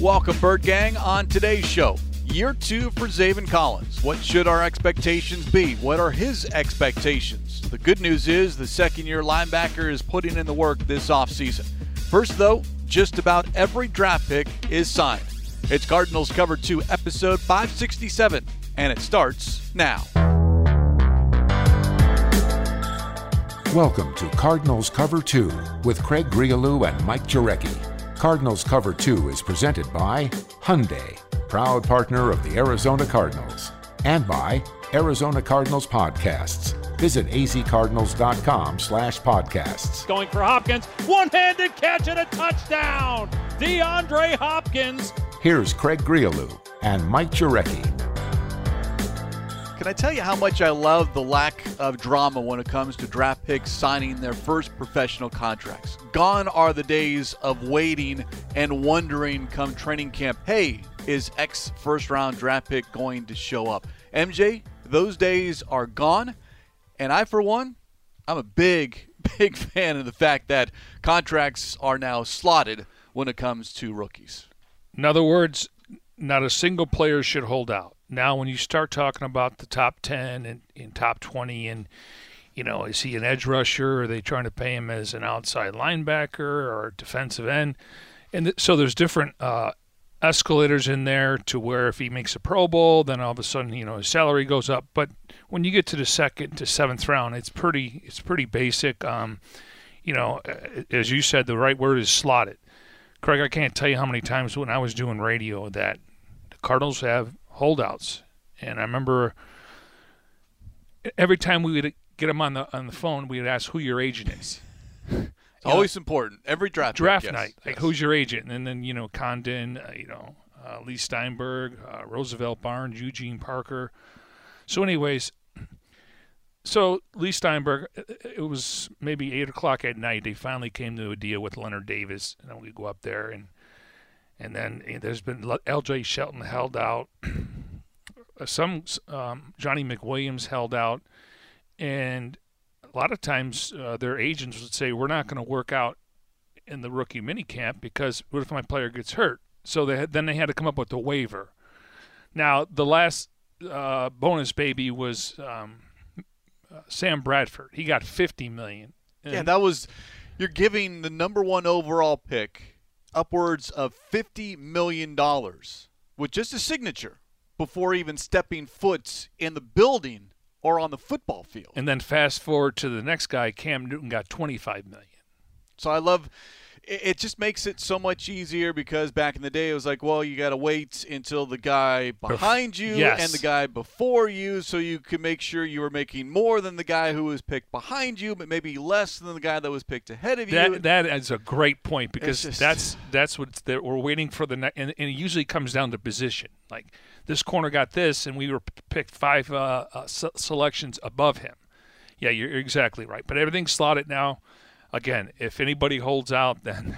Welcome, Bird Gang, on today's show. Year two for Zaven Collins. What should our expectations be? What are his expectations? The good news is the second year linebacker is putting in the work this offseason. First, though, just about every draft pick is signed. It's Cardinals Cover 2, episode 567, and it starts now. Welcome to Cardinals Cover 2 with Craig Grialou and Mike Jurecki. Cardinals Cover 2 is presented by Hyundai, proud partner of the Arizona Cardinals, and by Arizona Cardinals Podcasts. Visit azcardinals.com slash podcasts. Going for Hopkins, one-handed catch and a touchdown! DeAndre Hopkins. Here's Craig Grialou and Mike Jurecki. Can I tell you how much I love the lack of drama when it comes to draft picks signing their first professional contracts? Gone are the days of waiting and wondering come training camp, hey, is X first round draft pick going to show up? MJ, those days are gone. And I, for one, I'm a big, big fan of the fact that contracts are now slotted when it comes to rookies. In other words, not a single player should hold out. Now, when you start talking about the top 10 and, and top 20, and, you know, is he an edge rusher? Are they trying to pay him as an outside linebacker or defensive end? And th- so there's different uh, escalators in there to where if he makes a Pro Bowl, then all of a sudden, you know, his salary goes up. But when you get to the second to seventh round, it's pretty, it's pretty basic. Um, you know, as you said, the right word is slotted. Craig, I can't tell you how many times when I was doing radio that the Cardinals have holdouts. And I remember every time we would get them on the on the phone, we would ask who your agent is. It's always know, important. Every draft draft night, yes, like yes. who's your agent, and then you know Condon, uh, you know uh, Leigh Steinberg, uh, Roosevelt Barnes, Eugene Parker. So, anyways, so Leigh Steinberg, it was maybe eight o'clock at night. They finally came to a deal with Leonard Davis, and then we go up there and and then eh, there's been L.J. Shelton held out. Some um, Johnny McWilliams held out, and a lot of times uh, their agents would say, "We're not going to work out in the rookie minicamp because what if my player gets hurt?" So they had, then they had to come up with a waiver. Now the last uh, bonus baby was um, uh, Sam Bradford. He got 50 million. yeah, that was you're giving the number one overall pick upwards of $50 million with just a signature before even stepping foot in the building or on the football field. And then fast forward to the next guy, Cam Newton got 25 million. So I love it just makes it so much easier because back in the day it was like, well, you got to wait until the guy behind you yes. and the guy before you so you can make sure you were making more than the guy who was picked behind you, but maybe less than the guy that was picked ahead of that, you. That is a great point because just, that's that's what that we're waiting for the and, and, it usually comes down to position. Like this corner got this, and we were picked five uh, uh, selections above him. Yeah, you're exactly right. But everything's slotted now again, if anybody holds out, then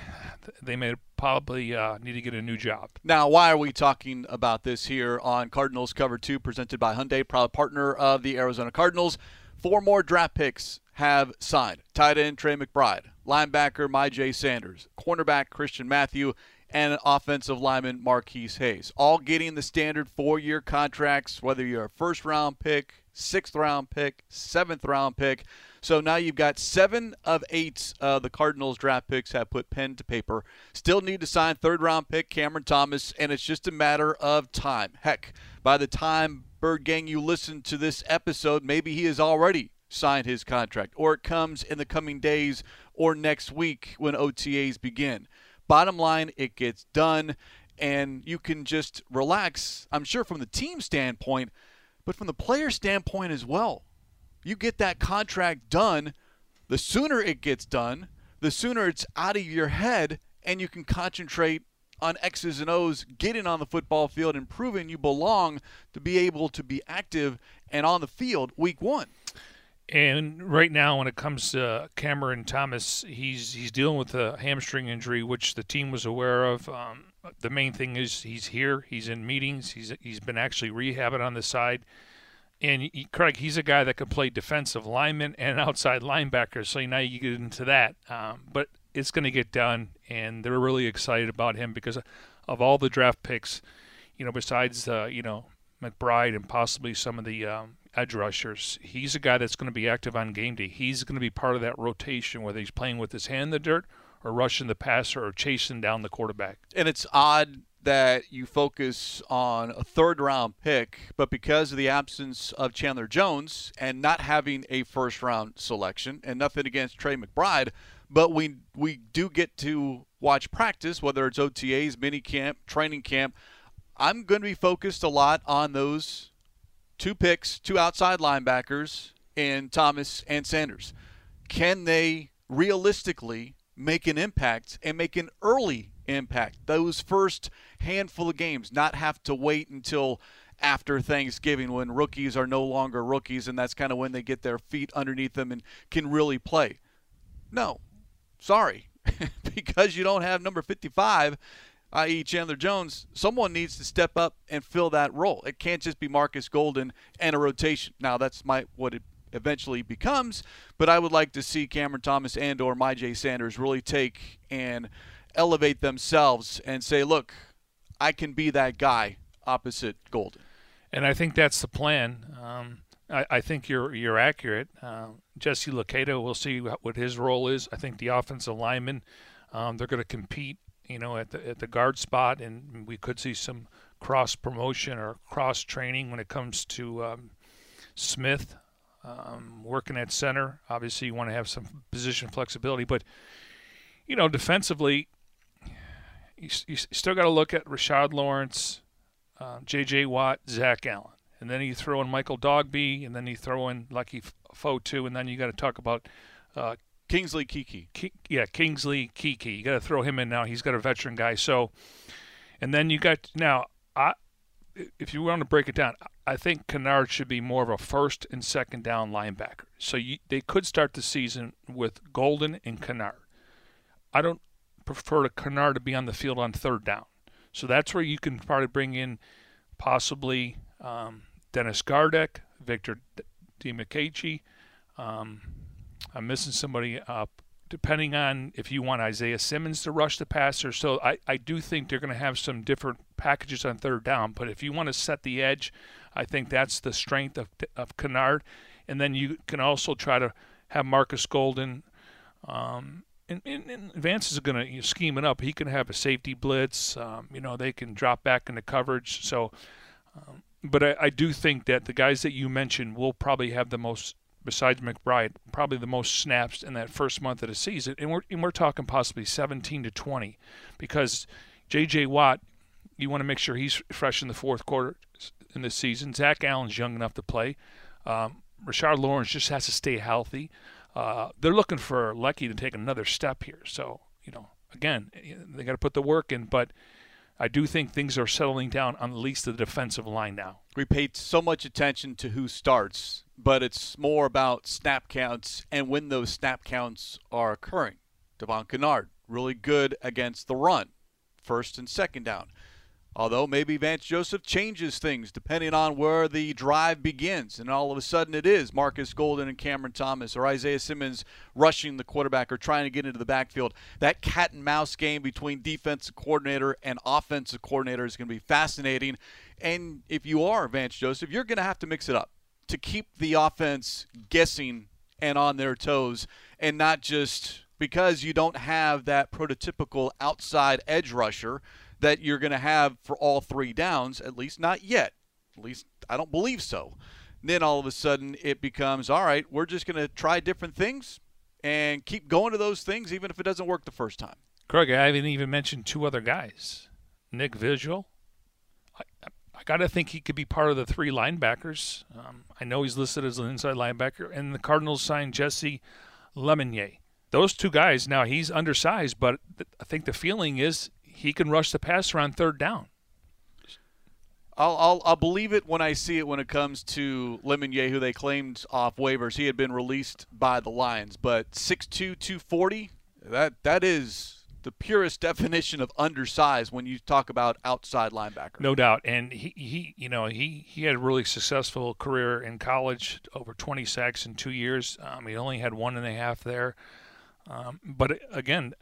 they may probably uh, need to get a new job. Now, why are we talking about this here on Cardinals Cover 2, presented by Hyundai, proud partner of the Arizona Cardinals? Four more draft picks have signed. Tight end Trey McBride, linebacker Myjai Sanders, cornerback Christian Matthew, and offensive lineman Marquis Hayes. All getting the standard four year contracts, whether you're a first round pick, sixth round pick, seventh round pick. So now you've got seven of eight uh, the Cardinals draft picks have put pen to paper. Still need to sign third round pick Cameron Thomas, and it's just a matter of time. Heck, by the time Bird Gang you listen to this episode, maybe he has already signed his contract, or it comes in the coming days or next week when OTAs begin. Bottom line, it gets done, and you can just relax. I'm sure from the team standpoint, but from the player standpoint as well you get that contract done, the sooner it gets done, the sooner it's out of your head and you can concentrate on X's and O's, getting on the football field and proving you belong to be able to be active and on the field week one. And right now, when it comes to Cameron Thomas, he's he's dealing with a hamstring injury, which the team was aware of. Um, the main thing is he's here, he's in meetings, he's he's been actually rehabbing on the side. And he, Craig, he's a guy that can play defensive lineman and outside linebacker. So now you get into that. Um, but it's going to get done, and they're really excited about him because of all the draft picks. You know, besides uh, you know McBride and possibly some of the um, edge rushers, he's a guy that's going to be active on game day. He's going to be part of that rotation, whether he's playing with his hand in the dirt or rushing the passer or chasing down the quarterback. And it's odd that you focus on a third round pick, but because of the absence of Chandler Jones and not having a first round selection, and nothing against Trey McBride, but we we do get to watch practice, whether it's OTAs, mini camp, training camp. I'm going to be focused a lot on those two picks, two outside linebackers, and Thomas and Sanders. Can they realistically make an impact and make an early impact? Those first handful of games, not have to wait until after Thanksgiving when rookies are no longer rookies and that's kind of when they get their feet underneath them and can really play. No, sorry. because you don't have number 55, i.e., Chandler Jones, someone needs to step up and fill that role. It can't just be Marcus Golden and a rotation. Now, that's my what it eventually becomes, but I would like to see Cameron Thomas and or Myjai Sanders really take and elevate themselves and say, look, I can be that guy opposite Golden. And I think that's the plan. Um, I, I, think you're you're accurate. Uh, Jesse Luketa, we'll see what his role is. I think the offensive linemen, um, they're going to compete, you know, at the at the guard spot, and we could see some cross promotion or cross training when it comes to um, Smith um, working at center. Obviously, you want to have some position flexibility, but you know, defensively, you, you still got to look at Rashard Lawrence, uh, J.J. Watt, Zach Allen, and then you throw in Michael Dogbe, and then you throw in Leki Fotu, and then you got to talk about uh, Kingsley Keke. Ke- yeah, Kingsley Keke. You got to throw him in now. He's got a veteran guy. So, and then you got now. I, if you want to break it down, I think Kennard should be more of a first and second down linebacker. So you, they could start the season with Golden and Kennard. I don't prefer to Kennard to be on the field on third down. So that's where you can probably bring in possibly um, Dennis Gardeck, Victor Dimukeje. Um, I'm missing somebody up. Depending on if you want Isaiah Simmons to rush the passer. So I, I do think they're going to have some different packages on third down. But if you want to set the edge, I think that's the strength of, of Kennard. And then you can also try to have Marcus Golden um, and, and, and Vance is going to you know, scheme it up. He can have a safety blitz. Um, you know, they can drop back into coverage. So, um, but I, I, do think that the guys that you mentioned will probably have the most, besides McBride, probably the most snaps in that first month of the season. And we're and we're talking possibly 17 to 20, because J.J. Watt, you want to make sure he's fresh in the fourth quarter in this season. Zach Allen's young enough to play. Um, Rashard Lawrence just has to stay healthy uh, they're looking for Leki to take another step here. So, you know, again, they got to put the work in, but I do think things are settling down on at least of the defensive line now. We paid so much attention to who starts, but it's more about snap counts and when those snap counts are occurring. Devon Kennard, really good against the run, first and second down. Although maybe Vance Joseph changes things depending on where the drive begins, and all of a sudden it is Marcus Golden and Cameron Thomas or Isaiah Simmons rushing the quarterback or trying to get into the backfield. That cat and mouse game between defensive coordinator and offensive coordinator is going to be fascinating. And if you are Vance Joseph, you're going to have to mix it up to keep the offense guessing and on their toes, and not just because you don't have that prototypical outside edge rusher that you're going to have for all three downs, at least not yet. At least I don't believe so. Then all of a sudden it becomes all right, we're just going to try different things and keep going to those things even if it doesn't work the first time. Craig, I haven't even mentioned two other guys. Nick Vigil. I, I got to think he could be part of the three linebackers. Um, I know he's listed as an inside linebacker. And the Cardinals signed Jesse Lemonier. Those two guys, now he's undersized, but I think the feeling is he can rush the passer on third down. I'll, I'll, I'll believe it when I see it when it comes to Lemonier, who they claimed off waivers. He had been released by the Lions, but 6'2", 240, that that is the purest definition of undersized when you talk about outside linebacker. No doubt, and he, he you know he he had a really successful career in college, over 20 sacks in two years. Um, he only had one and a half there, um, but again,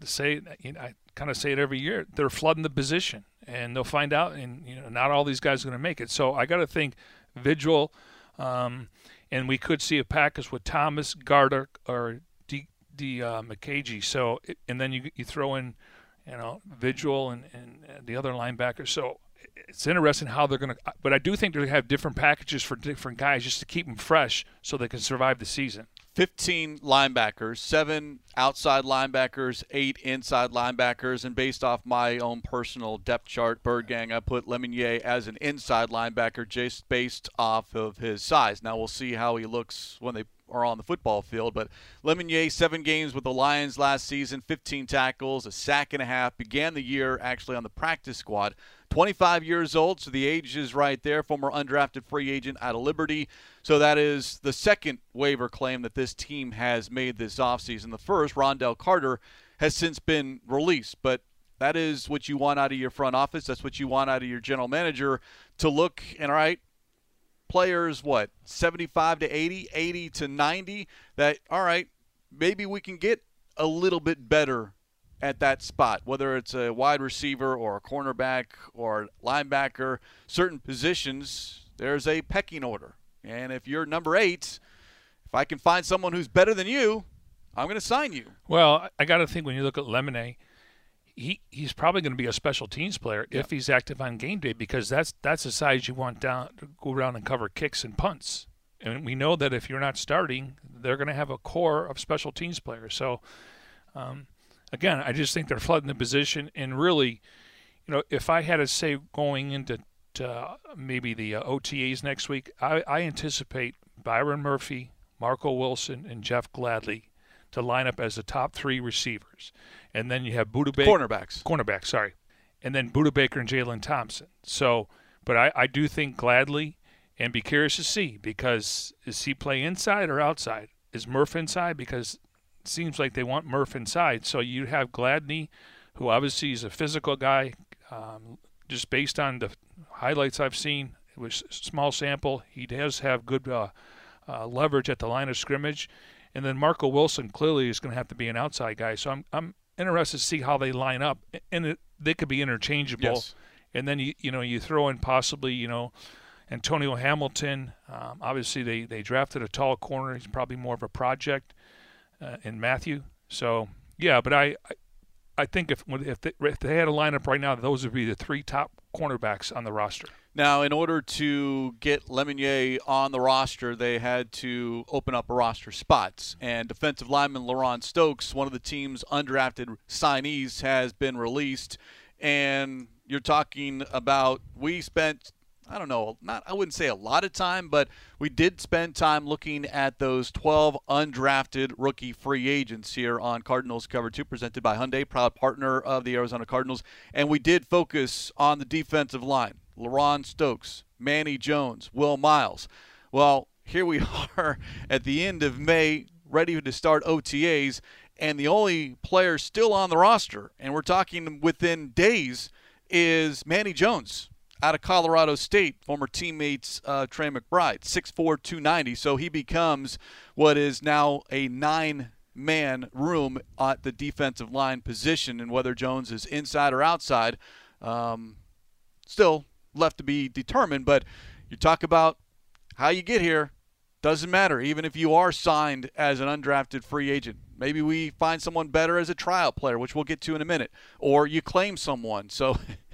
to say, you know, I kind of say it every year. They're flooding the position, and they'll find out. And you know, not all these guys are going to make it. So I got to think Vigil, um, and we could see a package with Thomas Garter or D, D uh, McKagy. So and then you you throw in, you know, Vigil and and the other linebackers. So it's interesting how they're going to. But I do think they're going to have different packages for different guys just to keep them fresh so they can survive the season. 15 linebackers, seven outside linebackers, eight inside linebackers, and based off my own personal depth chart, Bird Gang, I put Lemonier as an inside linebacker just based off of his size. Now we'll see how he looks when they are on the football field. But Lemonier, seven games with the Lions last season, 15 tackles, a sack and a half. Began the year actually on the practice squad. 25 years old, so the age is right there. Former undrafted free agent out of Liberty. So that is the second waiver claim that this team has made this offseason. The first, Rondell Carter, has since been released, but that is what you want out of your front office. That's what you want out of your general manager to look and all right, players what 75 to 80, 80 to 90 that all right, maybe we can get a little bit better at that spot, whether it's a wide receiver or a cornerback or linebacker, certain positions, there's a pecking order. And if you're number eight, if I can find someone who's better than you, I'm going to sign you. Well, I got to think when you look at Lemonier, he he's probably going to be a special teams player if he's active on game day because that's that's the size you want down to go around and cover kicks and punts. And we know that if you're not starting, they're going to have a core of special teams players. So. Um, again, I just think they're flooding the position. And really, you know, if I had to say going into uh, maybe the uh, OTAs next week, I, I, anticipate Byron Murphy, Marco Wilson, and Jeff Gladney to line up as the top three receivers. And then you have Budda Baker. Cornerbacks. Cornerbacks, sorry. And then Budda Baker and Jalen Thompson. So, but I, I do think Gladley and be curious to see because is he play inside or outside? Is Murph inside? Because seems like they want Murph inside. So you have Gladney, who obviously is a physical guy. Um, just based on the highlights I've seen, it was small sample. He does have good uh, uh, leverage at the line of scrimmage. And then Marco Wilson clearly is going to have to be an outside guy. So I'm I'm interested to see how they line up, and it, they could be interchangeable. Yes. And then you you know you throw in possibly you know Antonio Hamilton. Um, obviously they they drafted a tall corner. He's probably more of a project uh, in Matthew. So yeah, but I, I, think if if they, if they had a lineup right now, those would be the three top cornerbacks on the roster. Now, in order to get Lemonier on the roster, they had to open up roster spots. And defensive lineman LaRon Stokes, one of the team's undrafted signees, has been released. And you're talking about we spent I don't know, not I wouldn't say a lot of time, but we did spend time looking at those 12 undrafted rookie free agents here on Cardinals Cover 2 presented by Hyundai, proud partner of the Arizona Cardinals, and we did focus on the defensive line. LaRon Stokes, Manny Jones, Will Miles. Well, here we are at the end of May, ready to start OTAs, and the only player still on the roster, and we're talking within days, is Manny Jones out of Colorado State, former teammates uh, Trey McBride, 6'4", 290. So he becomes what is now a nine man room at the defensive line position, and whether Jones is inside or outside, um, still left to be determined. But you talk about how you get here, doesn't matter, even if you are signed as an undrafted free agent. Maybe we find someone better as a trial player, which we'll get to in a minute, or you claim someone. So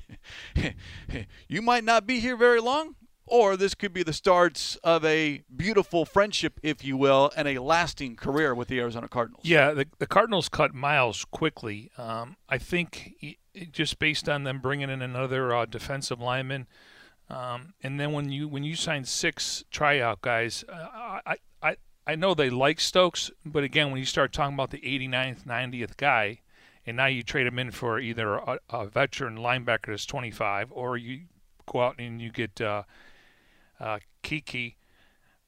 you might not be here very long, or this could be the starts of a beautiful friendship, if you will, and a lasting career with the Arizona Cardinals. Yeah, the, the Cardinals cut Miles quickly. Um, I think he, just based on them bringing in another uh, defensive lineman, um, and then when you when you sign six tryout guys, uh, I, I I know they like Stokes, but again, when you start talking about the 89th, 90th guy, and now you trade him in for either a, a veteran linebacker that's 25, or you go out and you get uh, uh, Keke.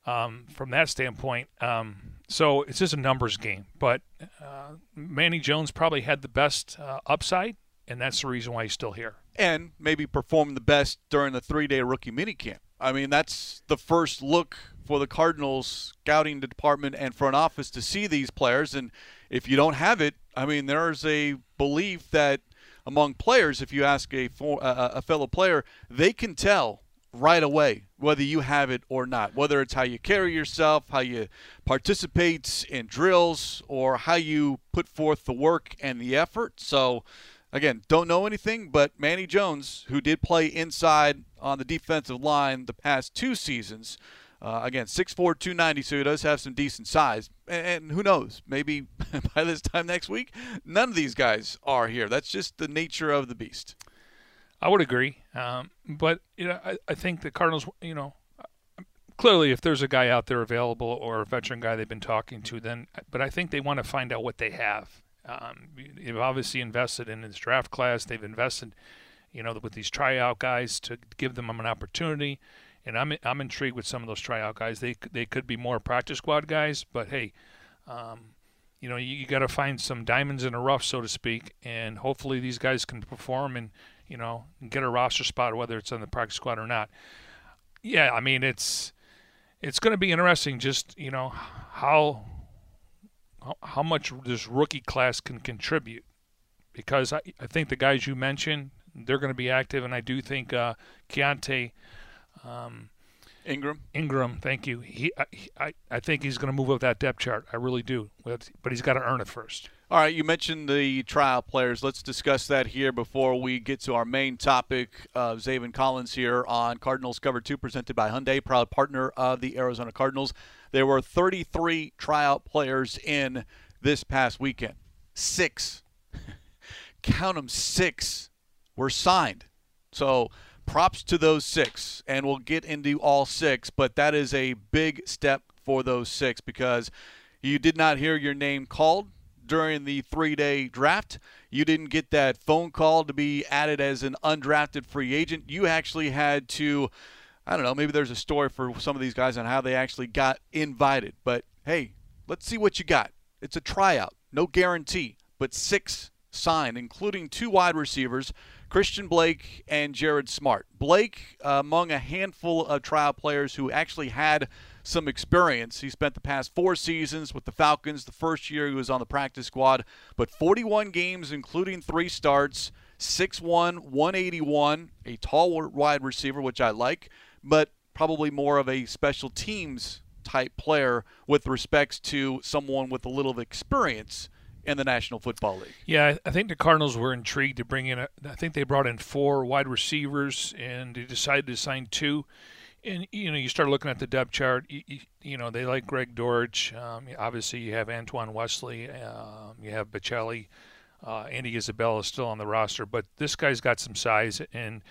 Um, from that standpoint, um, so it's just a numbers game. But uh, Manny Jones probably had the best uh, upside, and that's the reason why he's still here. And maybe performed the best during the three-day rookie minicamp. I mean, that's the first look for the Cardinals scouting department and front office to see these players. And if you don't have it, I mean, there's a belief that among players, if you ask a, a fellow player, they can tell right away whether you have it or not, whether it's how you carry yourself, how you participate in drills, or how you put forth the work and the effort. So, again, don't know anything, but Manny Jones, who did play inside on the defensive line the past two seasons, uh, again, 6'4", 290, so he does have some decent size. And, and who knows? Maybe by this time next week, none of these guys are here. That's just the nature of the beast. I would agree, um, but you know, I, I think the Cardinals, you know, clearly if there's a guy out there available or a veteran guy they've been talking to, then. But I think they want to find out what they have. Um, they've obviously invested in this draft class. They've invested, you know, with these tryout guys to give them an opportunity. And I'm I'm intrigued with some of those tryout guys. They they could be more practice squad guys, but hey, um, you know, you, you got to find some diamonds in the rough, so to speak, and hopefully these guys can perform and you know get a roster spot, whether it's on the practice squad or not. Yeah, I mean it's it's going to be interesting, just you know how how much this rookie class can contribute, because I, I think the guys you mentioned they're going to be active, and I do think uh, Keaontay. Um, Ingram. Ingram, thank you. He, I, I think he's going to move up that depth chart. I really do. But he's got to earn it first. All right, you mentioned the trial players. Let's discuss that here before we get to our main topic of Zaven Collins here on Cardinals Cover 2, presented by Hyundai, proud partner of the Arizona Cardinals. There were 33 tryout players in this past weekend. Six, count them, six were signed. So props to those six, and we'll get into all six, but that is a big step for those six because you did not hear your name called during the three day draft. You didn't get that phone call to be added as an undrafted free agent. You actually had to, I don't know, maybe there's a story for some of these guys on how they actually got invited. But hey, let's see what you got. It's a tryout, no guarantee, but six signed, including two wide receivers. Christian Blake and Jared Smart. Blake, uh, among a handful of trial players who actually had some experience. He spent the past four seasons with the Falcons. The first year he was on the practice squad, but 41 games, including three starts, 6'1, 181, a tall wide receiver, which I like, but probably more of a special teams type player with respects to someone with a little experience in the National Football League. Yeah, I think the Cardinals were intrigued to bring in. A, I think they brought in four wide receivers, and they decided to sign two and you know you start looking at the depth chart. You, you, know they like Greg Dortch. Um, obviously, you have Antoine Wesley. Um, you have Baccellia. Uh, Andy Isabella is still on the roster, but this guy's got some size, and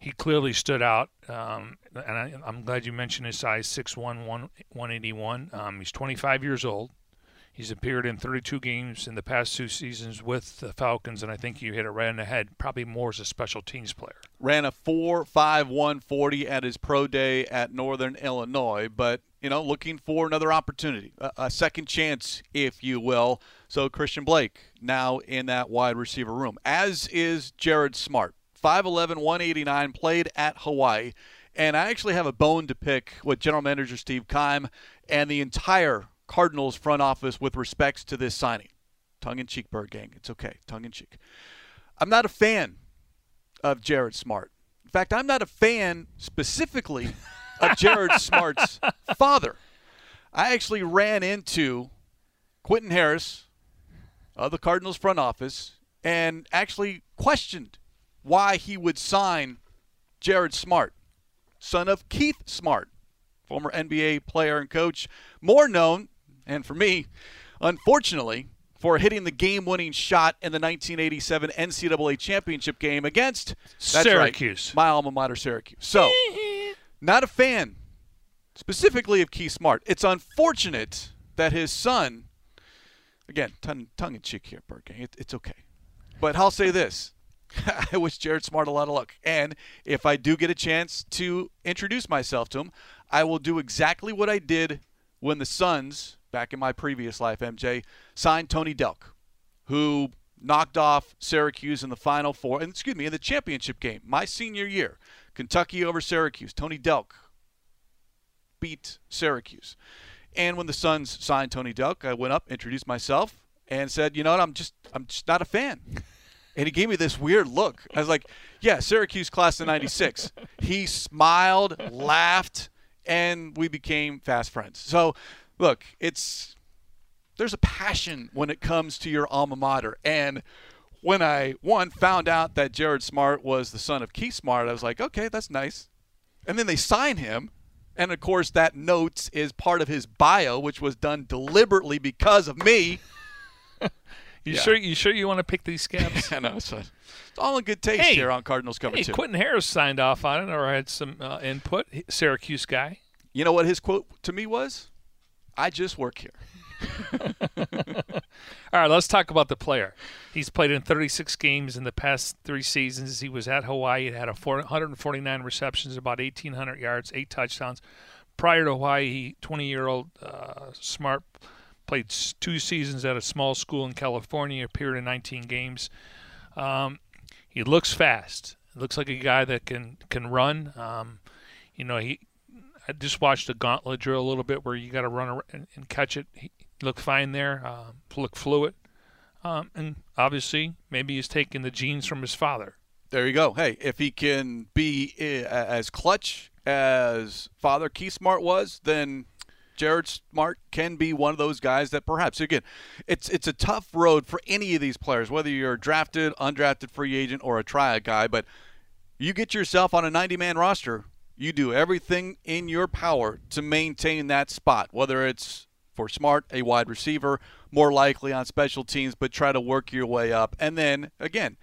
he clearly stood out. Um, and I, am glad you mentioned his size, 6'1", 181. Um, he's 25 years old. He's appeared in 32 games in the past two seasons with the Falcons, and I think you hit it right on the head. Probably more as a special teams player. Ran a 4.5 140 at his pro day at Northern Illinois, but you know, looking for another opportunity, a, a second chance, if you will. So Christian Blake now in that wide receiver room, as is Jared Smart. 5'11, 189, played at Hawaii. And I actually have a bone to pick with General Manager Steve Keim and the entire Cardinals front office with respects to this signing. Tongue in cheek, Bird Gang. It's okay. Tongue in cheek. I'm not a fan of Jared Smart. In fact, I'm not a fan specifically of Jared Smart's father. I actually ran into Quentin Harris of the Cardinals front office and actually questioned why he would sign Jared Smart, son of Keith Smart, former NBA player and coach, more known and for me, unfortunately, for hitting the game-winning shot in the 1987 NCAA championship game against Syracuse, right, my alma mater, Syracuse. So, not a fan specifically of Keith Smart. It's unfortunate that his son, again, tongue, tongue in cheek here, Burke. It, it's okay, but I'll say this. I wish Jared Smart a lot of luck. And if I do get a chance to introduce myself to him, I will do exactly what I did when the Suns back in my previous life, MJ, signed Tony Delk, who knocked off Syracuse in the Final Four, and excuse me, in the championship game, my senior year. Kentucky over Syracuse. Tony Delk beat Syracuse. And when the Suns signed Tony Delk, I went up, introduced myself, and said, "You know what? I'm just I'm just not a fan." And he gave me this weird look. I was like, "Yeah, Syracuse class of '96." he smiled, laughed, and we became fast friends. So, look, it's there's a passion when it comes to your alma mater, and when I one found out that Jared Smart was the son of Keith Smart, I was like, okay, that's nice. And then they sign him, and of course that note is part of his bio, which was done deliberately because of me. You Yeah. sure? You sure you want to pick these scabs? I know so it's all in good taste Hey. here on Cardinals cover hey, two. Quentin Harris signed off on it or had some uh, input. Syracuse guy. You know what his quote to me was? I just work here. All right, let's talk about the player. He's played in 36 games in the past three seasons. He was at Hawaii. He had a 449 receptions, about 1,800 yards, eight touchdowns. Prior to Hawaii, 20-year-old uh, Smart played two seasons at a small school in California, appeared in 19 games. Um, he looks fast. Looks like a guy that can can run. Um, you know, he. I just watched the gauntlet drill a little bit where you got to run and, and catch it. He looked fine there. Um, looked fluid. Um, and obviously, maybe he's taking the genes from his father. There you go. Hey, if he can be uh, as clutch as Father Keith Smart was, then Jared Smart can be one of those guys that perhaps again, it's it's a tough road for any of these players, whether you're drafted, undrafted free agent, or a tryout guy. But you get yourself on a 90-man roster, you do everything in your power to maintain that spot, whether it's for Smart, a wide receiver, more likely on special teams, but try to work your way up. And then again,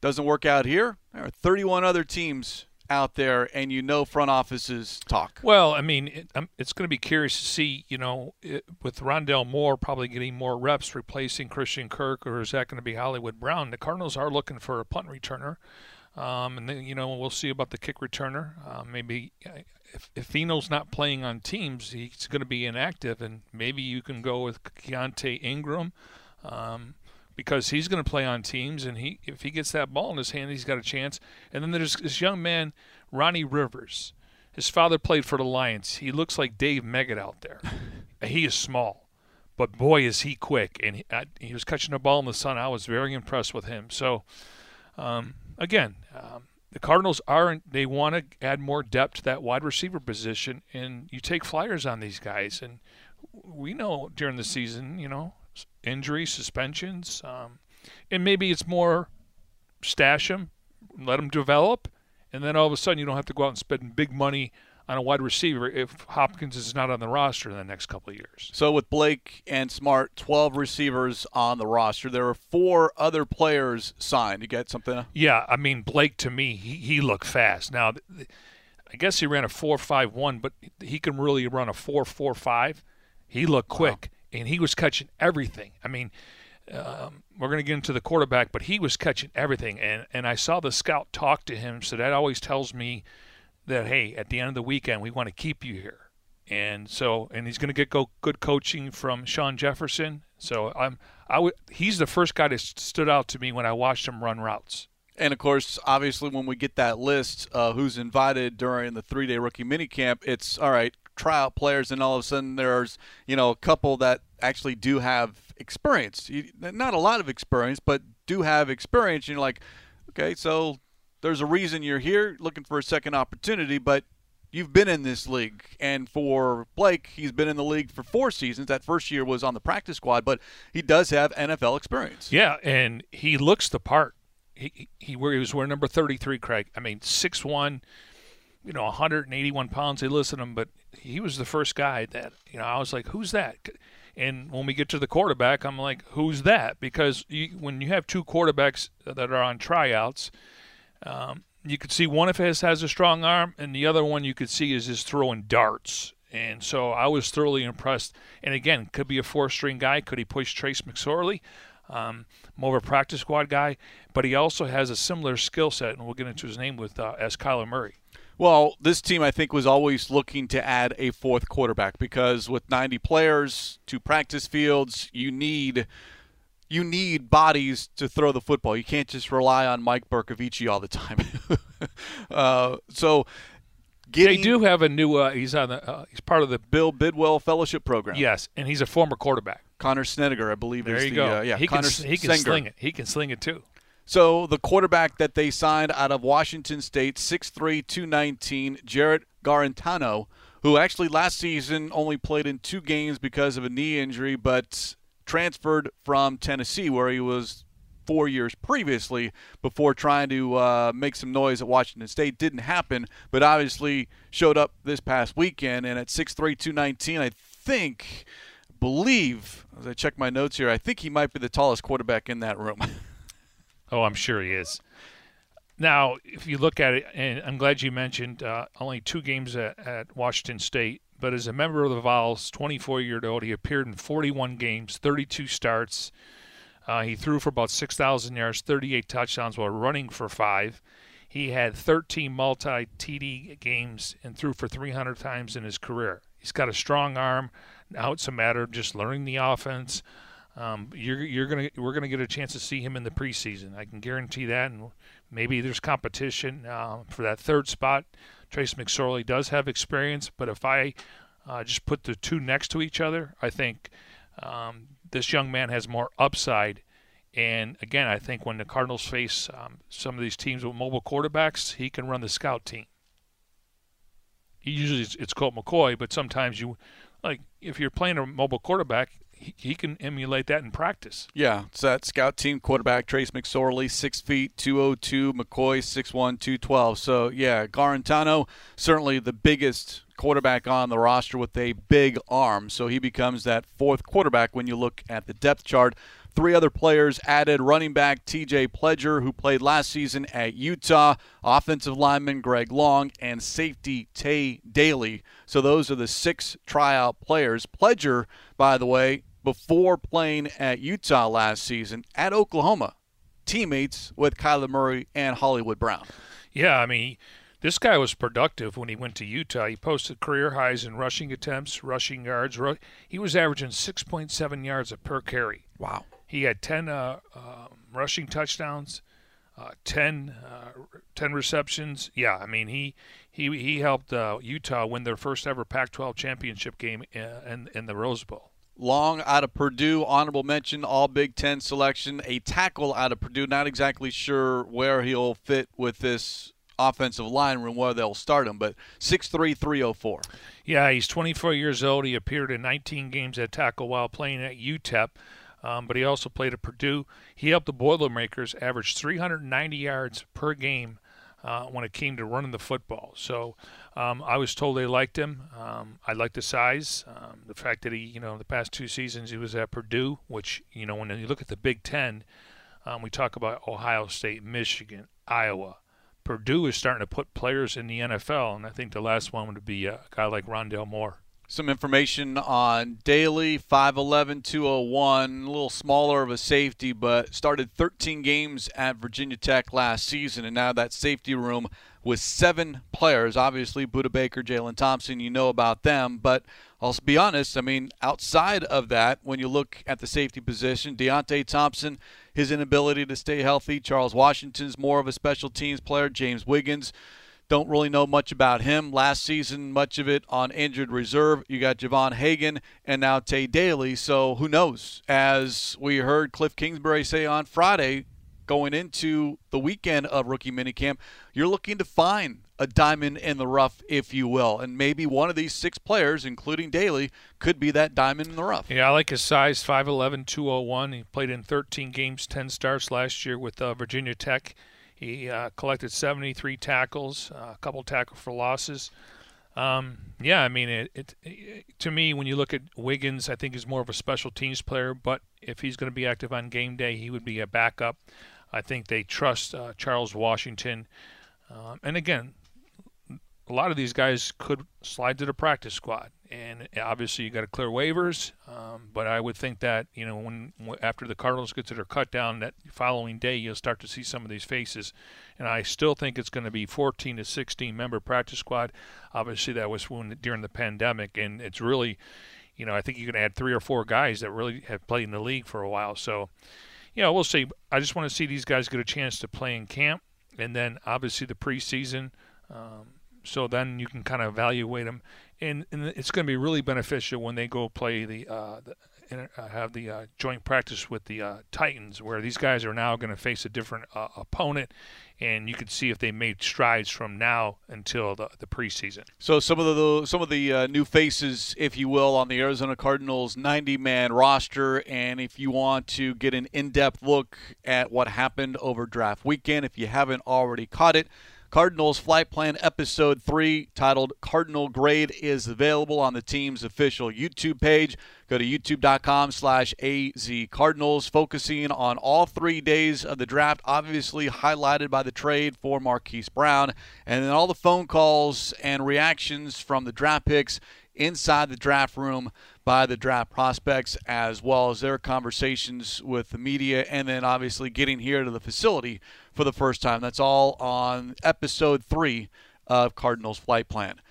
doesn't work out here. There are 31 other teams out there, and you know front offices talk. Well, I mean, it, um, it's going to be curious to see, you know, it, with Rondale Moore probably getting more reps replacing Christian Kirk, or is that going to be Hollywood Brown? The Cardinals are looking for a punt returner. Um, and then, you know, we'll see about the kick returner. Uh, maybe uh, if, if Fino's not playing on teams, he's going to be inactive, and maybe you can go with Keaontay Ingram. Um, because he's going to play on teams, and he if he gets that ball in his hand, he's got a chance. And then there's this young man, Ronnie Rivers. His father played for the Lions. He looks like Dave Meggett out there. he is small, but boy is he quick, and he, I, he was catching the ball in the sun. I was very impressed with him. So, um, again, um, the Cardinals aren't. they want to add more depth to that wide receiver position, and you take flyers on these guys, and we know during the season, you know, injuries, suspensions, um, and maybe it's more stash them, let them develop, and then all of a sudden you don't have to go out and spend big money on a wide receiver if Hopkins is not on the roster in the next couple of years. So with Blake and Smart, 12 receivers on the roster. There are four other players signed. You get something? Yeah, I mean Blake to me, he, he looked fast. Now, I guess he ran a four five one, but he can really run a four four five. He looked quick, and he was catching everything. I mean, um, we're going to get into the quarterback, but he was catching everything, and and I saw the scout talk to him, so that always tells me that hey, at the end of the weekend, we want to keep you here. And so, and he's going to get go, good coaching from Shawn Jefferson. So I'm, I would, he's the first guy that stood out to me when I watched him run routes. And of course, obviously, when we get that list, uh, who's invited during the three-day rookie minicamp, it's all right. Tryout players, and all of a sudden, there's you know a couple that actually do have experience. You, not a lot of experience, but do have experience. And you're like, okay, so there's a reason you're here, looking for a second opportunity, but you've been in this league. And for Blake, he's been in the league for four seasons. That first year was on the practice squad, but he does have NFL experience. Yeah, and he looks the part. He he, he was wearing number 33, Craig. I mean, six one, you know, 181 pounds. They listed him, but he was the first guy that you know. I was like, who's that? And when we get to the quarterback, I'm like, who's that? Because you, when you have two quarterbacks that are on tryouts, um, you could see one of has has a strong arm, and the other one you could see is just throwing darts. And so I was thoroughly impressed. And again, could be a four-string guy. Could he push Trace McSorley? Um, more of a practice squad guy, but he also has a similar skill set, and we'll get into his name with uh, as Kyler Murray. Well, this team I think was always looking to add a fourth quarterback because with 90 players, two practice fields, you need you need bodies to throw the football. You can't just rely on Mike Bercovici all the time. uh, so getting They do have a new. Uh, he's on the. Uh, he's part of the. Bill Bidwell Fellowship Program. Yes, and he's a former quarterback. Connor Snediger, I believe, There is you the go. Uh, yeah, he can. Connor s- He can Senger. sling it. He can sling it too. So the quarterback that they signed out of Washington State, 6'3", 219, Jarrett Guarantano, who actually last season only played in two games because of a knee injury, but transferred from Tennessee where he was four years previously before trying to uh, make some noise at Washington State. Didn't happen, but obviously showed up this past weekend. And at 6'3", 219, I think, believe, as I check my notes here, I think he might be the tallest quarterback in that room. Oh, I'm sure he is. Now, if you look at it, and I'm glad you mentioned uh, only two games at, at Washington State, but as a member of the Vols, 24 year old, he appeared in 41 games, 32 starts. Uh, he threw for about 6,000 yards, 38 touchdowns while running for five. He had 13 multi TD games and threw for 300 times in his career. He's got a strong arm. Now it's a matter of just learning the offense. Um, you're you're gonna we're gonna get a chance to see him in the preseason. I can guarantee that, and maybe there's competition uh, for that third spot. Trace McSorley does have experience, but if I uh, just put the two next to each other, I think um, this young man has more upside. And again, I think when the Cardinals face um, some of these teams with mobile quarterbacks, he can run the scout team. Usually it's, it's Colt McCoy, but sometimes you, like, if you're playing a mobile quarterback, he, he can emulate that in practice. Yeah, it's that scout team quarterback, Trace McSorley, 6 feet, 202, McCoy, six one two twelve. So, yeah, Guarantano, certainly the biggest quarterback on the roster with a big arm. So he becomes that fourth quarterback when you look at the depth chart. Three other players added running back TJ Pledger, who played last season at Utah, offensive lineman Greg Long, and safety Tay Daly. So those are the six tryout players. Pledger, by the way, before playing at Utah last season, at Oklahoma, teammates with Kyler Murray and Hollywood Brown. Yeah, I mean, this guy was productive when he went to Utah. He posted career highs in rushing attempts, rushing yards. Ru- He was averaging 6.7 yards per carry. Wow. He had 10 uh, um rushing touchdowns, uh, 10, uh, 10 receptions. Yeah, I mean, he he he helped uh, Utah win their first ever Pac-12 championship game uh, in in the Rose Bowl. Long out of Purdue, honorable mention, all Big Ten selection. A tackle out of Purdue, not exactly sure where he'll fit with this offensive line room, where they'll start him, but 6'3, 304. Yeah, he's 24 years old. He appeared in 19 games at tackle while playing at UTEP, um, but he also played at Purdue. He helped the Boilermakers average 390 yards per game uh, when it came to running the football. So um, I was told they liked him. Um, I liked the size, um, the fact that he, you know, the past two seasons he was at Purdue, which, you know, when you look at the Big Ten, um, we talk about Ohio State, Michigan, Iowa. Purdue is starting to put players in the NFL, and I think the last one would be a guy like Rondale Moore. Some information on Daly, 5'11, 201, a little smaller of a safety, but started 13 games at Virginia Tech last season, and now that safety room with seven players. Obviously, Budda Baker, Jalen Thompson, you know about them, but I'll be honest, I mean, outside of that, when you look at the safety position, Deionte Thompson, his inability to stay healthy, Charles Washington's more of a special teams player, James Wiggins. Don't really know much about him. Last season, much of it on injured reserve. You got Javon Hagan and now Tay Daly. So who knows? As we heard Cliff Kingsbury say on Friday, going into the weekend of rookie minicamp, you're looking to find a diamond in the rough, if you will. And maybe one of these six players, including Daly, could be that diamond in the rough. Yeah, I like his size 5'11, 201. He played in 13 games, 10 starts last year with uh, Virginia Tech. He uh, collected 73 tackles, uh, a couple tackle for losses. Um, yeah, I mean, it, it, it, to me, when you look at Wiggins, I think he's more of a special teams player, but if he's going to be active on game day, he would be a backup. I think they trust uh, Charles Washington. Um, and again, a lot of these guys could slide to the practice squad, and obviously you got to clear waivers. Um, but I would think that you know when after the Cardinals get to their cut down that following day, you'll start to see some of these faces. And I still think it's going to be 14 to 16 member practice squad. Obviously that was when during the pandemic, and it's really, you know, I think you can add three or four guys that really have played in the league for a while. So, yeah, we'll see. I just want to see these guys get a chance to play in camp, and then obviously the preseason. Um, so then you can kind of evaluate them, and, and it's going to be really beneficial when they go play the, uh, the uh, have the uh, joint practice with the uh, Titans, where these guys are now going to face a different uh, opponent, and you can see if they made strides from now until the, the preseason. So some of the some of the uh, new faces, if you will, on the Arizona Cardinals 90-man roster, and if you want to get an in-depth look at what happened over draft weekend, if you haven't already caught it. Cardinals Flight Plan Episode 3, titled Cardinal Grade, is available on the team's official YouTube page. Go to youtube.com slash azcardinals, focusing on all three days of the draft, obviously highlighted by the trade for Marquise Brown, and then all the phone calls and reactions from the draft picks inside the draft room by the draft prospects, as well as their conversations with the media, and then obviously getting here to the facility for the first time. That's all on episode three of Cardinals Flight Plan.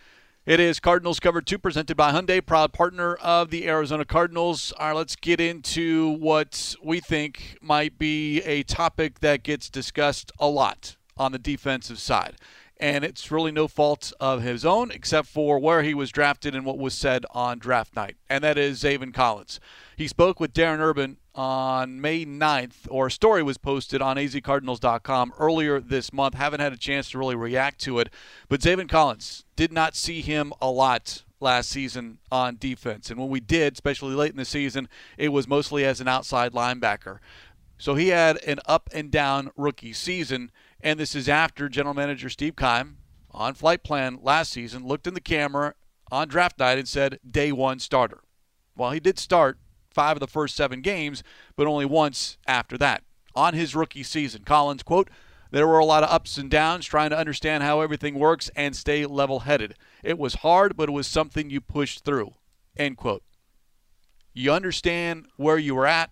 It is Cardinals Cover 2 presented by Hyundai, proud partner of the Arizona Cardinals. All right, let's get into what we think might be a topic that gets discussed a lot on the defensive side. And it's really no fault of his own, except for where he was drafted and what was said on draft night, and that is Zaven Collins. He spoke with Darren Urban on May 9th, or a story was posted on azcardinals.com earlier this month. Haven't had a chance to really react to it, but Zaven Collins did not see him a lot last season on defense. And when we did, especially late in the season, it was mostly as an outside linebacker. So he had an up and down rookie season, and this is after general manager Steve Keim on flight plan last season looked in the camera on draft night and said, day one starter. Well, he did start five of the first seven games, but only once after that. On his rookie season, Collins, quote, there were a lot of ups and downs trying to understand how everything works and stay level headed. It was hard, but it was something you pushed through. End quote. You understand where you were at.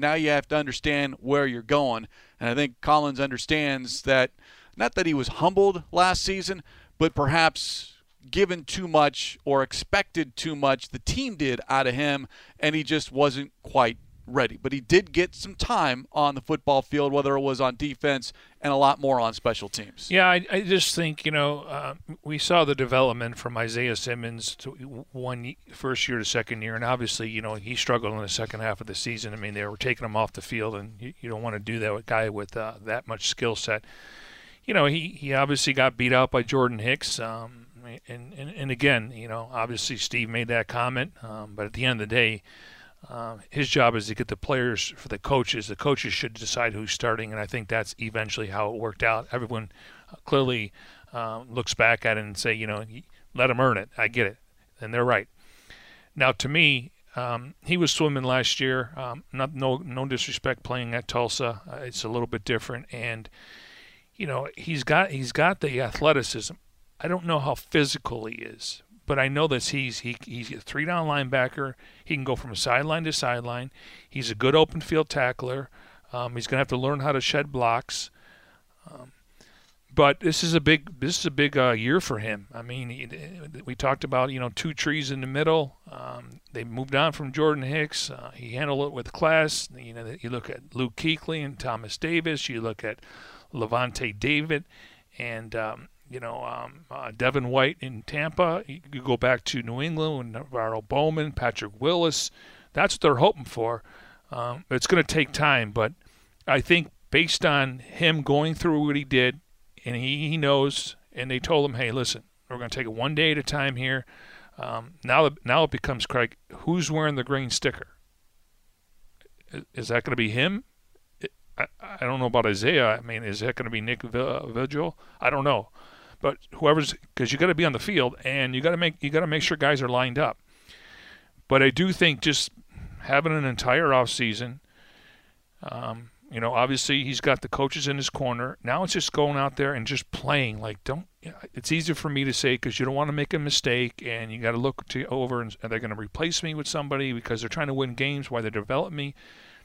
Now you have to understand where you're going. And I think Collins understands that, not that he was humbled last season, but perhaps given too much or expected too much. The team did out of him, and he just wasn't quite ready. But he did get some time on the football field, whether it was on defense and a lot more on special teams. Yeah, I, I just think you know uh, we saw the development from Isaiah Simmons to one first year to second year, and obviously you know he struggled in the second half of the season. I mean they were taking him off the field, and you, you don't want to do that with a guy with uh, that much skill set. You know he he obviously got beat out by Jordan Hicks. Um, and, and, and again, you know, obviously Steve made that comment, um, but at the end of the day, uh, his job is to get the players for the coaches. The coaches should decide who's starting, and I think that's eventually how it worked out. Everyone uh, clearly uh, looks back at it and say, you know, let him earn it. I get it, and they're right. Now, to me, um, he was swimming last year. Um, not no no disrespect playing at Tulsa. Uh, it's a little bit different, and you know he's got he's got the athleticism. I don't know how physical he is, but I know that he's he, he's a three down linebacker. He can go from sideline to sideline. He's a good open field tackler. Um, he's going to have to learn how to shed blocks. Um, but this is a big this is a big uh, year for him. I mean, he, we talked about you know two trees in the middle. Um, they moved on from Jordan Hicks. Uh, he handled it with class. You know, you look at Luke Kuechly and Thomas Davis. You look at Lavonte David, and um, you know, um, uh, Devin White in Tampa. You go back to New England with NaVorro Bowman, Patrick Willis. That's what they're hoping for. Um, it's going to take time, but I think based on him going through what he did, and he, he knows, and they told him, hey, listen, we're going to take it one day at a time here. Um, now, now it becomes Craig, who's wearing the green sticker? Is that going to be him? I, I don't know about Isaiah. I mean, is that going to be Nick Vigil? I don't know. But whoever's because you got to be on the field and you got to make you got to make sure guys are lined up. But I do think just having an entire off season, um, you know, obviously he's got the coaches in his corner. Now it's just going out there and just playing. Like, don't. It's easier for me to say because you don't want to make a mistake, and you got to look to over and are they going to replace me with somebody because they're trying to win games while they develop me.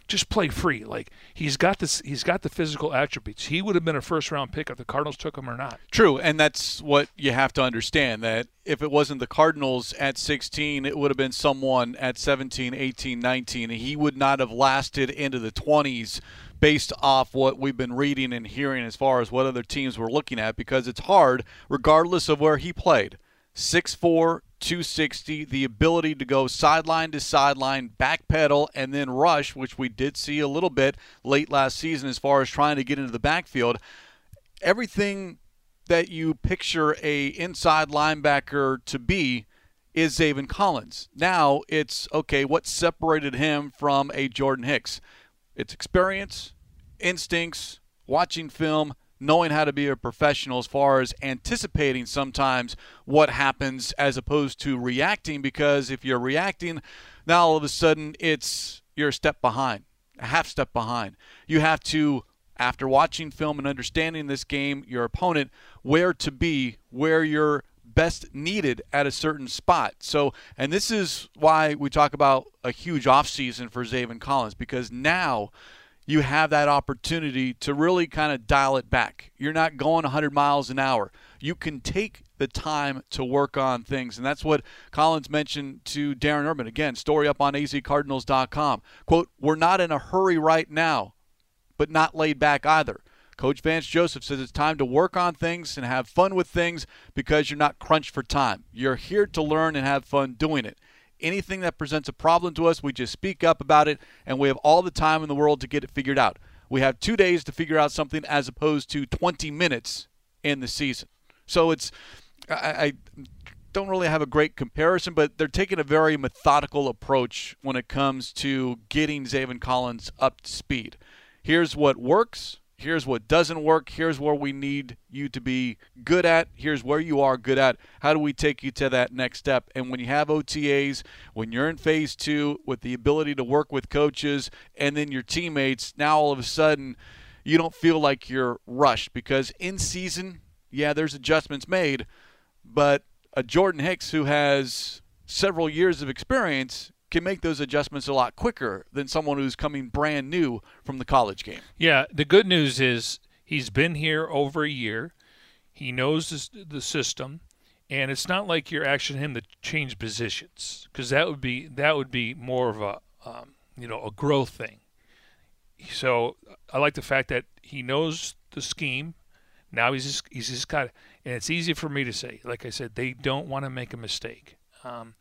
Just play free. Like he's got this, he's got the physical attributes. He would have been a first round pick if the Cardinals took him or not. True, and that's what you have to understand that if it wasn't the Cardinals at 16, it would have been someone at 17, 18, 19. He would not have lasted into the 20s based off what we've been reading and hearing as far as what other teams were looking at because it's hard regardless of where he played. 6'4, 260, the ability to go sideline to sideline, backpedal, and then rush, which we did see a little bit late last season as far as trying to get into the backfield. Everything that you picture a inside linebacker to be is Zaven Collins. Now it's okay, what separated him from a Jordan Hicks? It's experience, instincts, watching film, knowing how to be a professional as far as anticipating sometimes what happens as opposed to reacting because if you're reacting now all of a sudden it's you're a step behind a half step behind. You have to after watching film and understanding this game your opponent where to be where you're best needed at a certain spot. So and this is why we talk about a huge offseason for Zaven Collins because now you have that opportunity to really kind of dial it back. You're not going 100 miles an hour. You can take the time to work on things. And that's what Collins mentioned to Darren Urban. Again, story up on azcardinals.com. Quote, We're not in a hurry right now, but not laid back either. Coach Vance Joseph says it's time to work on things and have fun with things because you're not crunched for time. You're here to learn and have fun doing it. Anything that presents a problem to us, we just speak up about it, and we have all the time in the world to get it figured out. We have two days to figure out something as opposed to 20 minutes in the season. So it's, I, I don't really have a great comparison, but they're taking a very methodical approach when it comes to getting Zaven Collins up to speed. Here's what works, Here's what doesn't work. Here's where we need you to be good at. Here's where you are good at. How do we take you to that next step? And when you have OTAs, when you're in phase two with the ability to work with coaches and then your teammates, now all of a sudden you don't feel like you're rushed because in season, yeah, there's adjustments made, but a Jordan Hicks who has several years of experience can make those adjustments a lot quicker than someone who's coming brand new from the college game. Yeah, the good news is he's been here over a year. He knows the system, and it's not like you're asking him to change positions because that would be that would be more of a um, you know a growth thing. So I like the fact that he knows the scheme. Now he's just he's just got, and it's easy for me to say. Like I said, they don't want to make a mistake. Um,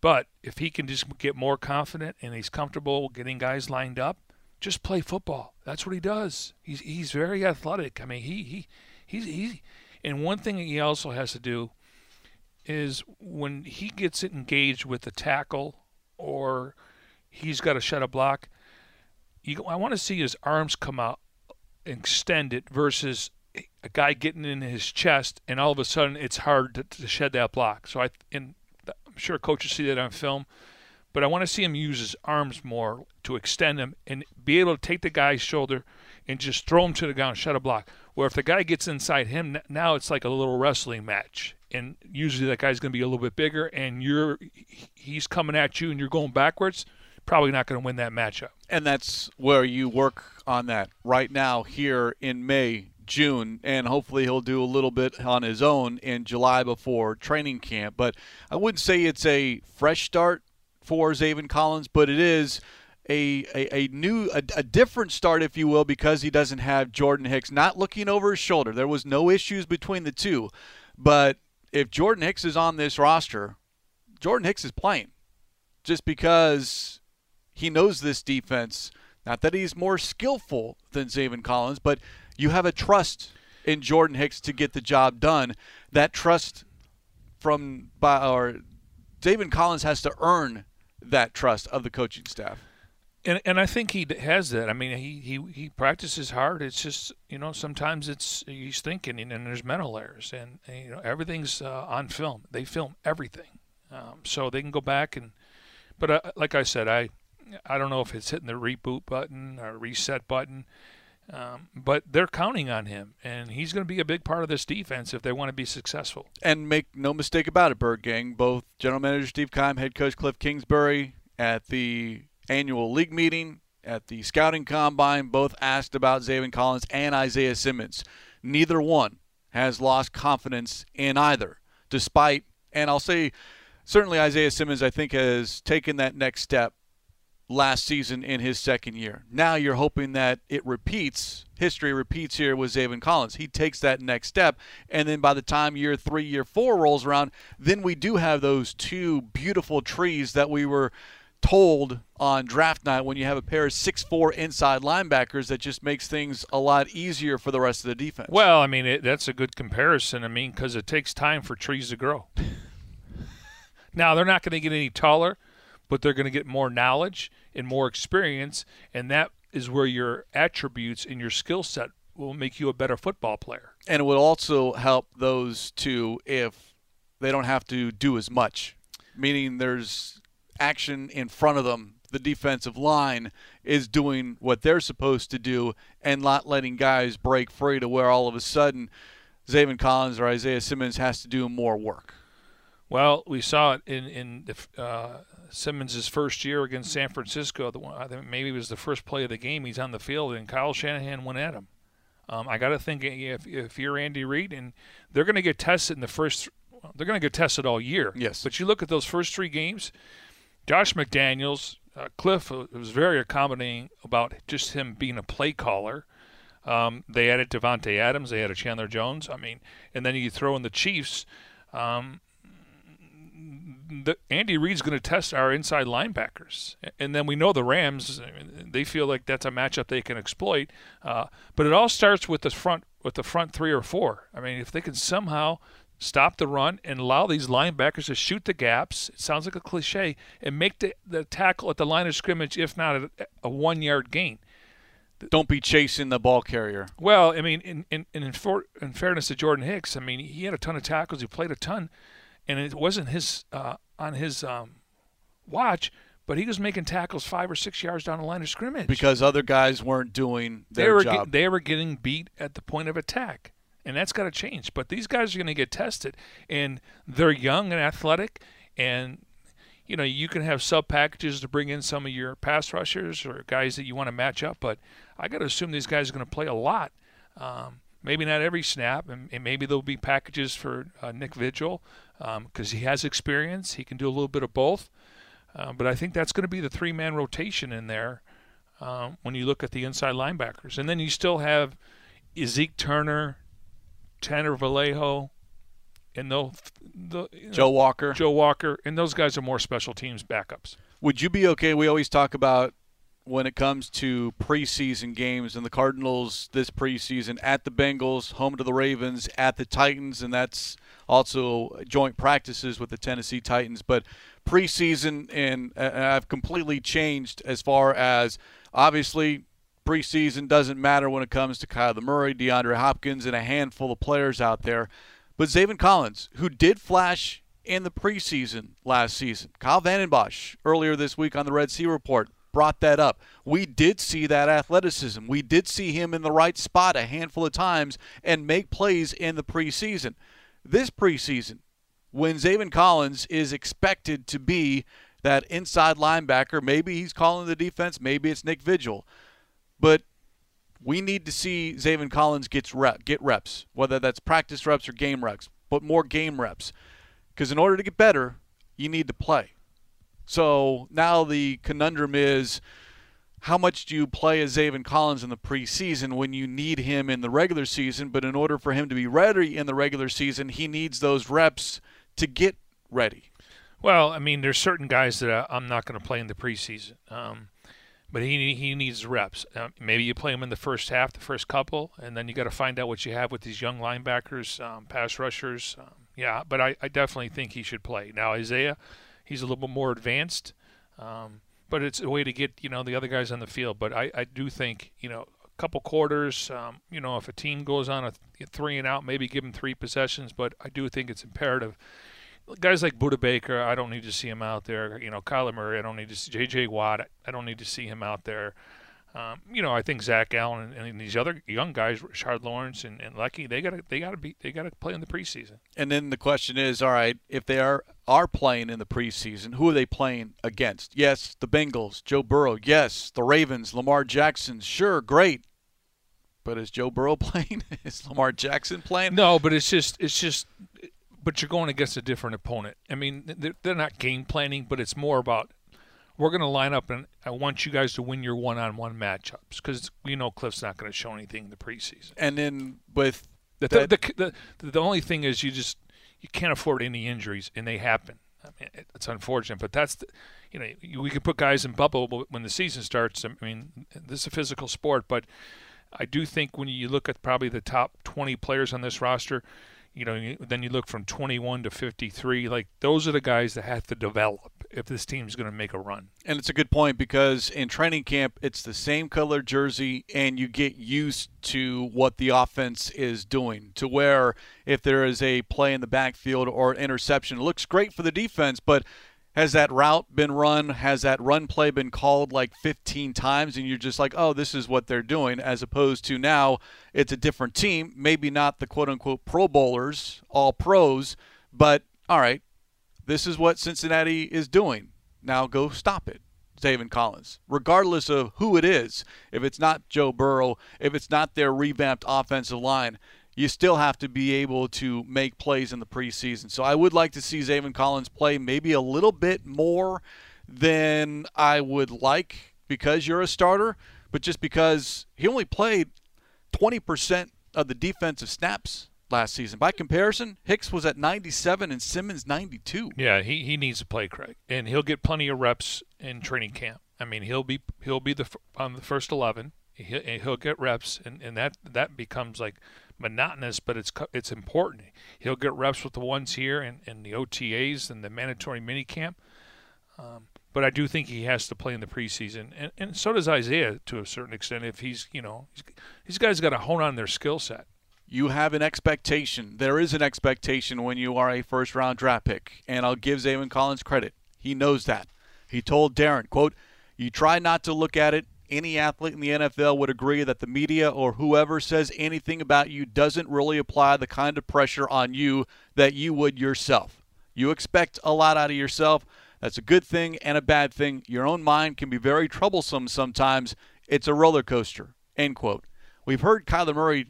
but if he can just get more confident and he's comfortable getting guys lined up, just play football. That's what he does. He's he's very athletic. I mean, he he he's he. And one thing he also has to do is when he gets engaged with the tackle or he's got to shut a block. You, I want to see his arms come out, extend it versus a guy getting in his chest, and all of a sudden it's hard to, to shed that block. So I, and sure coaches see that on film, but I want to see him use his arms more to extend them and be able to take the guy's shoulder and just throw him to the ground, shut a block. Where if the guy gets inside him, now it's like a little wrestling match, and usually that guy's going to be a little bit bigger, and you're he's coming at you, and you're going backwards. Probably not going to win that matchup. And that's where you work on that right now here in May June, and hopefully he'll do a little bit on his own in July before training camp. But I wouldn't say it's a fresh start for Zaven Collins, but it is a, a, a new, a, a, different start, if you will, because he doesn't have Jordan Hicks not looking over his shoulder. There was no issues between the two, but if Jordan Hicks is on this roster, Jordan Hicks is playing just because he knows this defense. Not that he's more skillful than Zaven Collins, but you have a trust in Jordan Hicks to get the job done. That trust from by or David Collins has to earn that trust of the coaching staff. And, and I think he has that. I mean, he, he, he practices hard. It's just you know sometimes it's he's thinking and, and there's mental errors and, and you know everything's uh, on film. They film everything, um, so they can go back and. But uh, like I said, I I don't know if it's hitting the reboot button or reset button. Um, but they're counting on him, and he's going to be a big part of this defense if they want to be successful. And make no mistake about it, Bird Gang. Both General Manager Steve Keim, Head Coach Cliff Kingsbury at the annual league meeting at the scouting combine, both asked about Zaven Collins and Isaiah Simmons. Neither one has lost confidence in either, despite, and I'll say, certainly Isaiah Simmons, I think, has taken that next step last season in his second year. Now you're hoping that it repeats, history repeats here with Zaven Collins. He takes that next step, and then by the time year three, year four rolls around, then we do have those two beautiful trees that we were told on draft night when you have a pair of six four inside linebackers that just makes things a lot easier for the rest of the defense. Well, I mean, it, that's a good comparison. I mean, because it takes time for trees to grow. now, they're not going to get any taller, but they're going to get more knowledge and more experience, and that is where your attributes and your skill set will make you a better football player. And it would also help those two if they don't have to do as much, meaning there's action in front of them. The defensive line is doing what they're supposed to do and not letting guys break free to where all of a sudden Zaven Collins or Isaiah Simmons has to do more work. Well, we saw it in in the, uh, Simmons' first year against San Francisco. The one, I think maybe it was the first play of the game. He's on the field, and Kyle Shanahan went at him. Um, I got to think if, if you're Andy Reid, and they're going to get tested in the first, they're going to get tested all year. Yes. But you look at those first three games. Josh McDaniels, uh, Cliff was very accommodating about just him being a play caller. Um, they added Davante Adams, they added Chandler Jones. I mean, and then you throw in the Chiefs. Um, the, Andy Reid's going to test our inside linebackers, and then we know the Rams. They feel like that's a matchup they can exploit. Uh, but it all starts with the front with the front three or four. I mean, if they can somehow stop the run and allow these linebackers to shoot the gaps. It sounds like a cliche and make the, the tackle at the line of scrimmage, if not a, a one yard gain. Don't be chasing the ball carrier. Well, I mean, in in in, for, in fairness to Jordan Hicks, I mean, he had a ton of tackles. He played a ton, and it wasn't his uh, on his um, watch. But he was making tackles five or six yards down the line of scrimmage because other guys weren't doing their they were job. Get, they were getting beat at the point of attack and that's got to change. But these guys are going to get tested, and they're young and athletic, and you know you can have sub packages to bring in some of your pass rushers or guys that you want to match up. But I got to assume these guys are going to play a lot. Um, maybe not every snap, and, and, maybe there'll be packages for uh, Nick Vigil because um, he has experience. He can do a little bit of both. Uh, but I think that's going to be the three-man rotation in there um, when you look at the inside linebackers, and then you still have Zeke Turner, Tanner Vallejo, and the, the Joe Walker. Joe Walker, and those guys are more special teams backups. Would you be okay? We always talk about when it comes to preseason games and the Cardinals this preseason at the Bengals, home to the Ravens, at the Titans, and that's also joint practices with the Tennessee Titans. But preseason, and I've completely changed as far as obviously preseason doesn't matter when it comes to Kyler Murray, DeAndre Hopkins, and a handful of players out there. But Zaven Collins, who did flash in the preseason last season, Kyle Vanden Bosch earlier this week on the Red Sea Report brought that up. We did see that athleticism. We did see him in the right spot a handful of times and make plays in the preseason. This preseason, when Zaven Collins is expected to be that inside linebacker, maybe he's calling the defense, maybe it's Nick Vigil. But we need to see Zaven Collins gets rep, get reps, whether that's practice reps or game reps, but more game reps. Because in order to get better, you need to play. So now the conundrum is how much do you play as Zaven Collins in the preseason when you need him in the regular season? But in order for him to be ready in the regular season, he needs those reps to get ready. Well, I mean, there's certain guys that I'm not going to play in the preseason. Um, but he he needs reps. Uh, maybe you play him in the first half, the first couple, and then you got to find out what you have with these young linebackers, um, pass rushers. Um, yeah, but I, I definitely think he should play. Now Isaiah, he's a little bit more advanced, um, but it's a way to get you know the other guys on the field. But I, I do think you know a couple quarters. Um, you know if a team goes on a th- three and out, maybe give them three possessions. But I do think it's imperative guys like Budda Baker, I don't need to see him out there. You know, Kyler Murray, I don't need to see J.J. Watt, I don't need to see him out there. Um, you know, I think Zach Allen and, and, these other young guys, Rashard Lawrence and, and Leki, they got to they got to be they got to play in the preseason. And then the question is, all right, if they are are playing in the preseason, who are they playing against? Yes, the Bengals, Joe Burrow. Yes, the Ravens, Lamar Jackson. Sure, great. But is Joe Burrow playing? is Lamar Jackson playing? No, but it's just it's just but you're going against a different opponent. I mean, they're not game planning, but it's more about we're going to line up and I want you guys to win your one-on-one matchups because we know Cliff's not going to show anything in the preseason. And then with the, the, the, the, the only thing is you just you can't afford any injuries, and they happen. I mean, it's unfortunate, but that's the, you know we can put guys in bubble when the season starts. I mean, this is a physical sport, but I do think when you look at probably the top 20 players on this roster, you know, then you look from 21 to 53. Like those are the guys that have to develop if this team's going to make a run. And it's a good point because in training camp, it's the same color jersey, and you get used to what the offense is doing. To where if there is a play in the backfield or interception, it looks great for the defense, but has that route been run? Has that run play been called like 15 times? And you're just like, oh, this is what they're doing, as opposed to now it's a different team. Maybe not the quote unquote Pro Bowlers, all pros, but all right, this is what Cincinnati is doing. Now go stop it. Zaven Collins, regardless of who it is, if it's not Joe Burrow, if it's not their revamped offensive line, you still have to be able to make plays in the preseason. So I would like to see Zaven Collins play maybe a little bit more than I would like because you're a starter, but just because he only played 20% of the defensive snaps last season. By comparison, Hicks was at 97 and Simmons 92. Yeah, he, he needs to play Craig, and he'll get plenty of reps in training camp. I mean, he'll be he'll be the on the first 11. He'll, he'll get reps, and, and that that becomes like monotonous, but it's it's important. He'll get reps with the ones here and, and the OTAs and the mandatory minicamp. Um, but I do think he has to play in the preseason, and, and so does Isaiah to a certain extent. If he's, you know, these guys got to hone on their skill set. You have an expectation. There is an expectation when you are a first round draft pick, and I'll give Zaven Collins credit. He knows that. He told Darren, "quote You try not to look at it any athlete in the NFL would agree that the media or whoever says anything about you doesn't really apply the kind of pressure on you that you would yourself. You expect a lot out of yourself. That's a good thing and a bad thing. Your own mind can be very troublesome sometimes. It's a roller coaster. End quote. We've heard Kyler Murray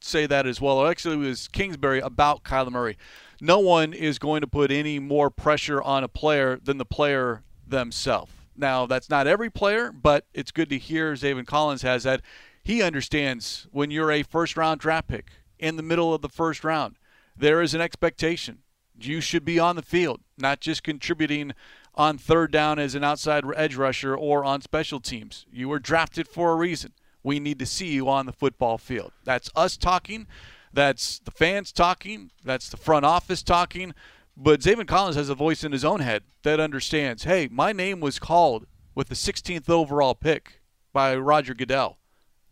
say that as well. Actually, it was Kingsbury about Kyler Murray. No one is going to put any more pressure on a player than the player themselves. Now, that's not every player, but it's good to hear Zaven Collins has that. He understands when you're a first round draft pick in the middle of the first round, there is an expectation. You should be on the field, not just contributing on third down as an outside edge rusher or on special teams. You were drafted for a reason. We need to see you on the football field. That's us talking. That's the fans talking. That's the front office talking. But Zaven Collins has a voice in his own head that understands hey, my name was called with the 16th overall pick by Roger Goodell.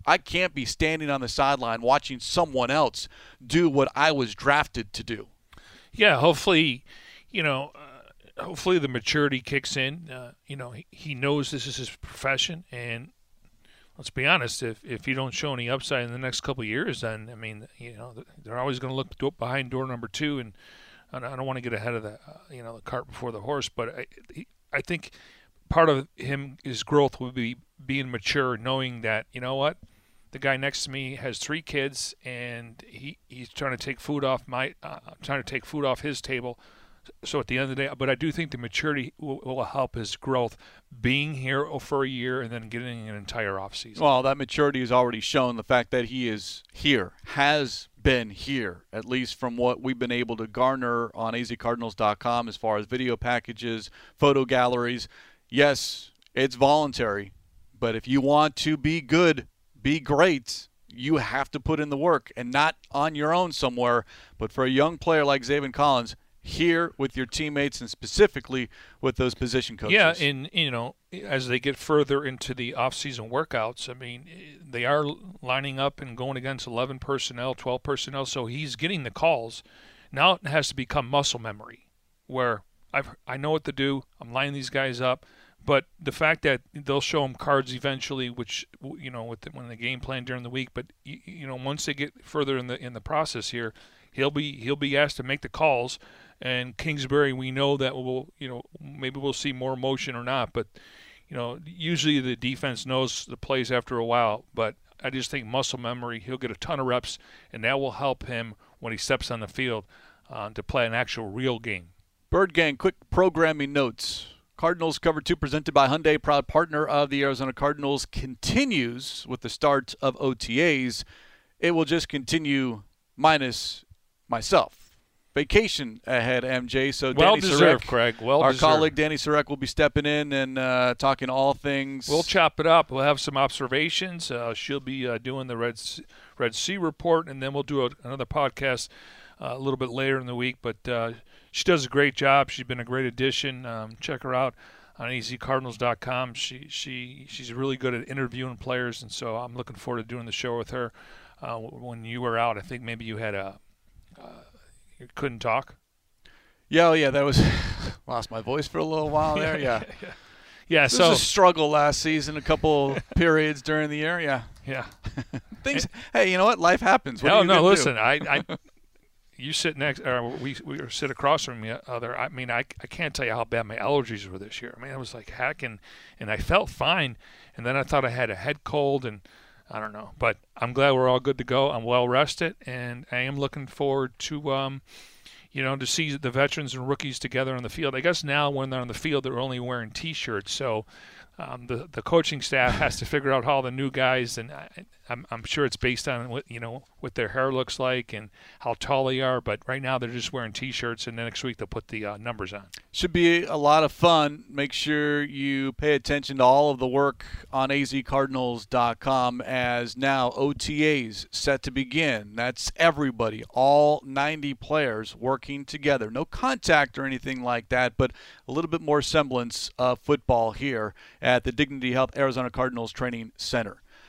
I can't be standing on the sideline watching someone else do what I was drafted to do. Yeah, hopefully, you know, uh, hopefully the maturity kicks in. Uh, you know, he, he knows this is his profession, and let's be honest, if if you don't show any upside in the next couple years, then I mean, you know, they're always going to look behind door number two and I don't want to get ahead of the uh, you know the cart before the horse, but I I think part of him his growth will be being mature, knowing that you know what the guy next to me has three kids and he he's trying to take food off my uh, trying to take food off his table. So at the end of the day, but I do think the maturity will, will help his growth being here for a year and then getting an entire offseason. Well, that maturity has already shown the fact that he is here, has been here, at least from what we've been able to garner on azcardinals.com as far as video packages, photo galleries. Yes, it's voluntary, but if you want to be good, be great, you have to put in the work and not on your own somewhere. But for a young player like Zaven Collins, here with your teammates and specifically with those position coaches. Yeah, and you know, as they get further into the off-season workouts, I mean, they are lining up and going against 11 personnel, 12 personnel, so he's getting the calls. Now it has to become muscle memory, where I've I know what to do. I'm lining these guys up, But the fact that they'll show him cards eventually, which you know, with the, when the game plan during the week, but you, you know, once they get further in the in the process here, he'll be he'll be asked to make the calls. And Kingsbury, we know that we'll you know maybe we'll see more motion or not, but you know usually the defense knows the plays after a while. But I just think muscle memory, he'll get a ton of reps, and that will help him when he steps on the field uh, to play an actual real game. Bird Gang, quick programming notes. Cardinals Cover 2 presented by Hyundai, proud partner of the Arizona Cardinals, continues with the start of OTAs. It will just continue minus myself. Vacation ahead, MJ. So well Danny deserved, Sureck, Craig. Well our deserved. colleague Dani Sureck will be stepping in and uh, talking all things. We'll chop it up. We'll have some observations. Uh, she'll be uh, doing the Red sea, Red Sea report, and then we'll do a, another podcast uh, a little bit later in the week. But uh, she does a great job. She's been a great addition. Um, check her out on azcardinals.com. She she she's really good at interviewing players, and so I'm looking forward to doing the show with her. Uh, when you were out, I think maybe you had a you couldn't talk. Yeah, oh yeah, that was lost my voice for a little while there. Yeah, yeah. yeah this so was a struggle last season. A couple periods during the year. Yeah, yeah. Things. hey, you know what? Life happens. What no, are oh, you no. Listen, do? I, I, you sit next, or we we sit across from the other. I mean, I, I can't tell you how bad my allergies were this year. I mean, it was like heck, and and I felt fine, and then I thought I had a head cold and. I don't know, but I'm glad we're all good to go. I'm well rested, and I am looking forward to, um, you know, to see the veterans and rookies together on the field. I guess now when they're on the field, they're only wearing T-shirts, so um, the the coaching staff has to figure out how the new guys, and I, I'm I'm sure it's based on what you know what their hair looks like and how tall they are. But right now they're just wearing T-shirts, and next week they'll put the uh, numbers on. Should be a lot of fun. Make sure you pay attention to all of the work on azcardinals.com as now OTAs set to begin. That's everybody, all 90 players working together. No contact or anything like that, but a little bit more semblance of football here at the Dignity Health Arizona Cardinals Training Center.